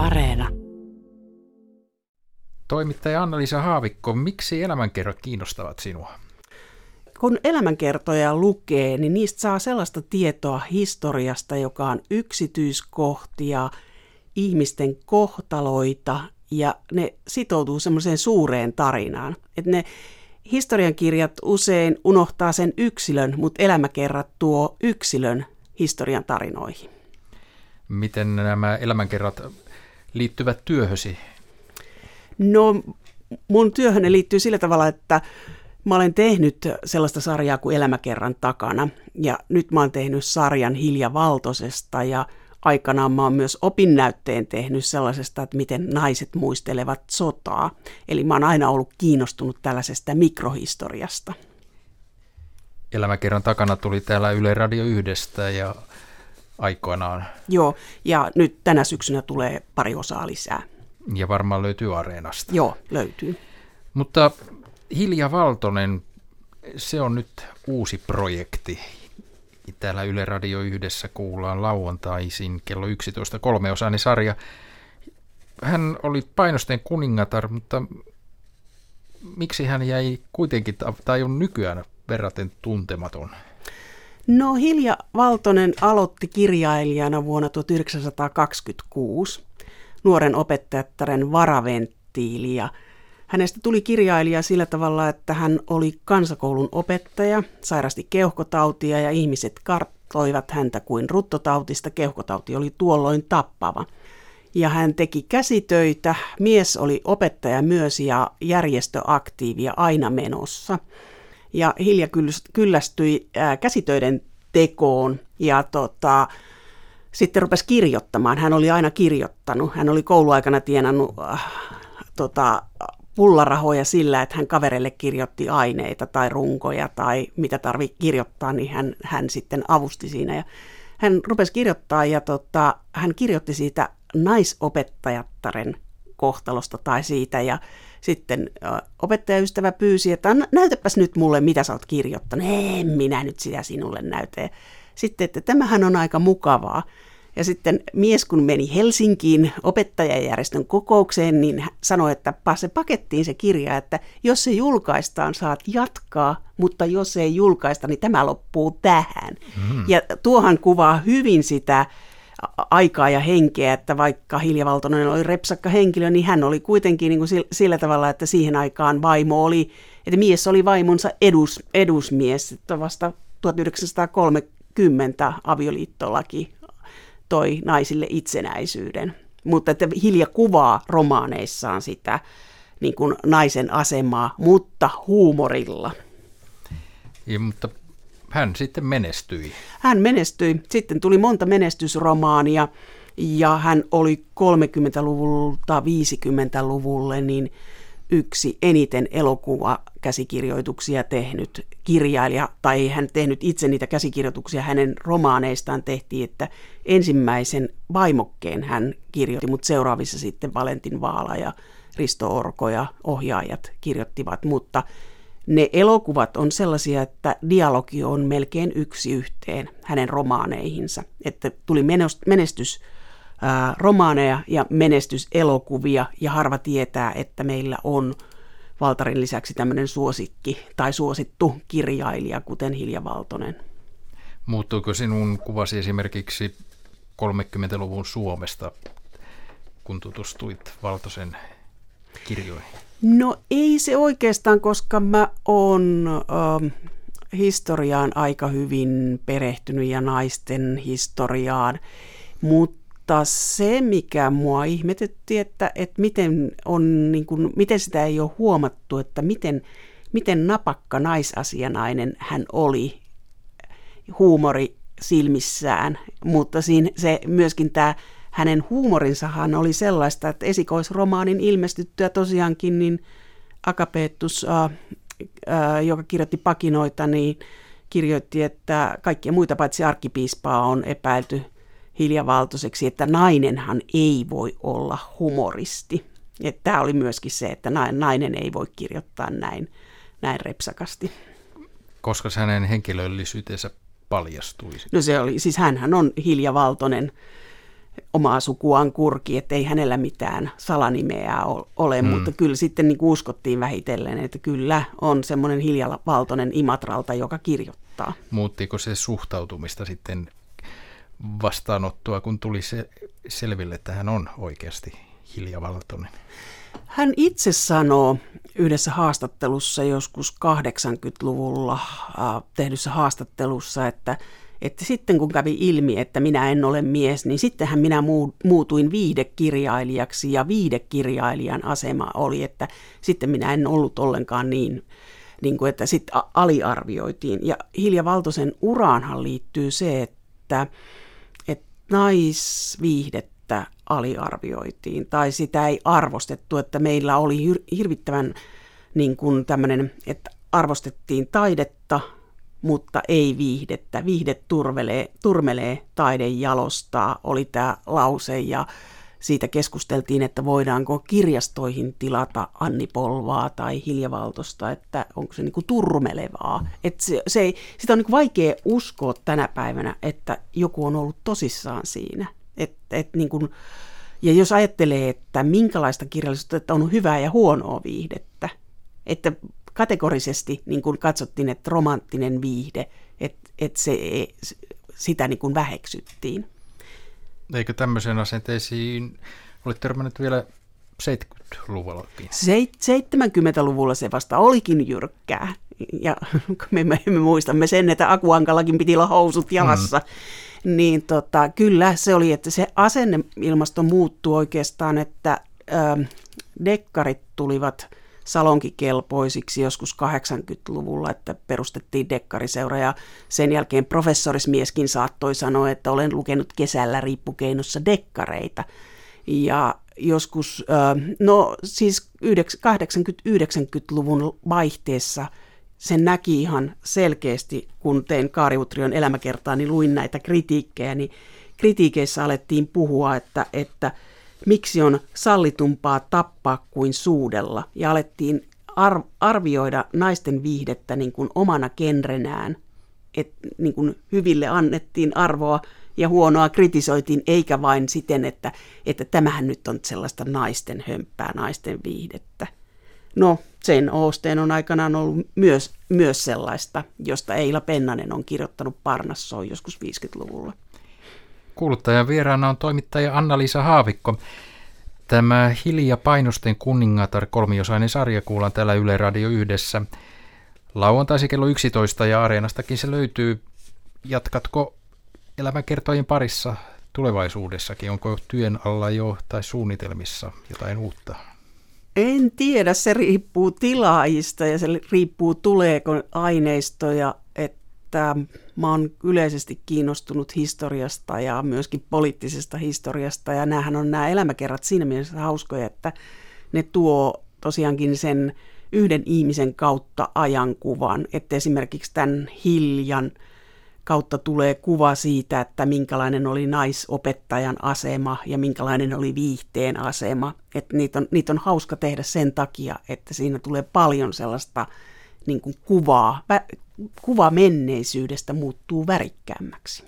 Areena. Toimittaja Anna-Liisa Haavikko, miksi elämänkerrat kiinnostavat sinua? Kun elämänkertoja lukee, niin niistä saa sellaista tietoa historiasta, joka on yksityiskohtia, ihmisten kohtaloita ja ne sitoutuu semmoiseen suureen tarinaan. Että ne historiankirjat usein unohtaa sen yksilön, mutta elämäkerrat tuo yksilön historian tarinoihin. Miten nämä elämänkerrat liittyvät työhösi? No mun työhön liittyy sillä tavalla, että mä olen tehnyt sellaista sarjaa kuin Elämäkerran takana ja nyt mä oon tehnyt sarjan Hilja Valtosesta ja aikanaan mä oon myös opinnäytteen tehnyt sellaisesta, että miten naiset muistelevat sotaa. Eli mä oon aina ollut kiinnostunut tällaisesta mikrohistoriasta. Elämäkerran takana tuli täällä Yle Radio yhdestä ja aikoinaan. Joo, ja nyt tänä syksynä tulee pari osaa lisää. Ja varmaan löytyy Areenasta. Joo, löytyy. Mutta Hilja Valtonen, se on nyt uusi projekti. Täällä Yle Radio yhdessä kuullaan lauantaisin kello 11 kolmeosainen sarja. Hän oli painosten kuningatar, mutta miksi hän jäi kuitenkin, tai on nykyään verraten tuntematon? No Hilja Valtonen aloitti kirjailijana vuonna 1926 nuoren opettajattaren varaventtiili ja hänestä tuli kirjailija sillä tavalla, että hän oli kansakoulun opettaja, sairasti keuhkotautia ja ihmiset karttoivat häntä kuin ruttotautista. Keuhkotauti oli tuolloin tappava. Ja hän teki käsitöitä, mies oli opettaja myös ja järjestöaktiivia aina menossa. Ja Hilja kyllästyi käsitöiden tekoon ja tota, sitten rupesi kirjoittamaan. Hän oli aina kirjoittanut. Hän oli kouluaikana tienannut äh, tota, pullarahoja sillä, että hän kavereille kirjoitti aineita tai runkoja tai mitä tarvii kirjoittaa, niin hän, hän sitten avusti siinä. Ja hän rupesi kirjoittaa ja tota, hän kirjoitti siitä naisopettajattaren kohtalosta tai siitä ja sitten opettajaystävä pyysi, että näytäpäs nyt mulle, mitä sä oot kirjoittanut. En minä nyt sitä sinulle näytä. Sitten, että tämähän on aika mukavaa. Ja sitten mies, kun meni Helsinkiin opettajajärjestön kokoukseen, niin sanoi, että se pakettiin se kirja, että jos se julkaistaan, saat jatkaa, mutta jos ei julkaista, niin tämä loppuu tähän. Mm. Ja tuohan kuvaa hyvin sitä aikaa ja henkeä, että vaikka Hilja Valtonen oli repsakka henkilö, niin hän oli kuitenkin niin kuin sillä tavalla, että siihen aikaan vaimo oli, että mies oli vaimonsa edus, edusmies, että vasta 1930 avioliittolaki toi naisille itsenäisyyden. Mutta että Hilja kuvaa romaaneissaan sitä niin kuin naisen asemaa, mutta huumorilla. Ja, mutta hän sitten menestyi. Hän menestyi. Sitten tuli monta menestysromaania ja hän oli 30-luvulta 50-luvulle niin yksi eniten elokuvakäsikirjoituksia tehnyt kirjailija, tai hän tehnyt itse niitä käsikirjoituksia hänen romaaneistaan tehtiin, että ensimmäisen vaimokkeen hän kirjoitti, mutta seuraavissa sitten Valentin Vaala ja Risto Orko ja ohjaajat kirjoittivat, mutta ne elokuvat on sellaisia, että dialogi on melkein yksi yhteen hänen romaaneihinsa, että tuli menestys ää, romaaneja ja menestyselokuvia ja harva tietää, että meillä on Valtarin lisäksi tämmöinen suosikki tai suosittu kirjailija, kuten Hilja Valtonen. Muuttuuko sinun kuvasi esimerkiksi 30-luvun Suomesta, kun tutustuit Valtosen kirjoihin? No ei se oikeastaan, koska mä oon äh, historiaan aika hyvin perehtynyt ja naisten historiaan, mutta se, mikä mua ihmetytti, että, että miten, on, niin kuin, miten sitä ei ole huomattu, että miten, miten napakka naisasianainen hän oli huumori silmissään, mutta siinä se myöskin tämä hänen huumorinsahan oli sellaista, että esikoisromaanin ilmestyttyä tosiaankin niin Akapeettus, äh, äh, joka kirjoitti pakinoita, niin kirjoitti, että kaikkia muita paitsi arkkipiispaa on epäilty – hiljavaltoiseksi, että nainenhan ei voi olla humoristi. Tämä oli myöskin se, että nainen ei voi kirjoittaa näin, näin repsakasti. Koska hänen henkilöllisyytensä paljastui? No se oli, siis hänhän on Hilja Valtonen, omaa sukuaan kurki, että ei hänellä mitään salanimeä ole, mm. mutta kyllä sitten niin uskottiin vähitellen, että kyllä on semmoinen hiljavaltoinen Imatralta, joka kirjoittaa. Muuttiko se suhtautumista sitten vastaanottoa, kun tuli se selville, että hän on oikeasti hiljavaltoinen? Hän itse sanoo yhdessä haastattelussa joskus 80-luvulla äh, tehdyssä haastattelussa, että, että sitten kun kävi ilmi, että minä en ole mies, niin sittenhän minä muutuin viidekirjailijaksi ja viidekirjailijan asema oli, että sitten minä en ollut ollenkaan niin, niin kuin, että sitten aliarvioitiin. Ja Hilja Valtosen uraanhan liittyy se, että, että naisviihdettä aliarvioitiin tai sitä ei arvostettu, että meillä oli hirvittävän niin kuin tämmöinen, että arvostettiin taidetta, mutta ei viihdettä. Viihde turmelee, turmelee, taide jalostaa, oli tämä lause ja siitä keskusteltiin, että voidaanko kirjastoihin tilata Anni Polvaa tai Hiljavaltosta, että onko se niinku turmelevaa. Et se, se ei, sitä on niinku vaikea uskoa tänä päivänä, että joku on ollut tosissaan siinä. Et, et niinku, ja jos ajattelee, että minkälaista kirjallisuutta että on hyvää ja huonoa viihdettä, että kategorisesti niin kuin katsottiin, että romanttinen viihde, että, että se, sitä niin kuin väheksyttiin. Eikö tämmöisen asenteisiin ole törmännyt vielä 70-luvullakin? 70-luvulla se vasta olikin jyrkkää. Ja me, me, me muistamme sen, että Akuankallakin piti olla housut jalassa. Mm. Niin tota, kyllä se oli, että se asenneilmasto muuttui oikeastaan, että ö, dekkarit tulivat – salonkikelpoisiksi joskus 80-luvulla, että perustettiin dekkariseura ja sen jälkeen professorismieskin saattoi sanoa, että olen lukenut kesällä riippukeinossa dekkareita. Ja joskus, no siis 80-90-luvun vaihteessa sen näki ihan selkeästi, kun tein Kaariutrion elämäkertaa, niin luin näitä kritiikkejä, niin kritiikeissä alettiin puhua, että, että – miksi on sallitumpaa tappaa kuin suudella, ja alettiin ar- arvioida naisten viihdettä niin kuin omana genrenään, että niin kuin hyville annettiin arvoa ja huonoa kritisoitiin, eikä vain siten, että, että tämähän nyt on sellaista naisten hömppää, naisten viihdettä. No, sen Oosteen on aikanaan ollut myös, myös sellaista, josta Eila Pennanen on kirjoittanut Parnassoon joskus 50-luvulla. Kuuluttajan vieraana on toimittaja Anna-Liisa Haavikko. Tämä Hilja Painosten kuningatar kolmiosainen sarja kuullaan täällä Yle Radio yhdessä. Lauantaisi kello 11 ja Areenastakin se löytyy. Jatkatko elämäkertojen parissa tulevaisuudessakin? Onko työn alla jo tai suunnitelmissa jotain uutta? En tiedä, se riippuu tilaajista ja se riippuu tuleeko aineistoja, että mä oon yleisesti kiinnostunut historiasta ja myöskin poliittisesta historiasta ja näähän on nämä elämäkerrat siinä mielessä hauskoja, että ne tuo tosiaankin sen yhden ihmisen kautta ajankuvan, että esimerkiksi tämän hiljan kautta tulee kuva siitä, että minkälainen oli naisopettajan asema ja minkälainen oli viihteen asema. Että niitä on, niitä on hauska tehdä sen takia, että siinä tulee paljon sellaista niin kuin kuvaa, kuva menneisyydestä muuttuu värikkäämmäksi.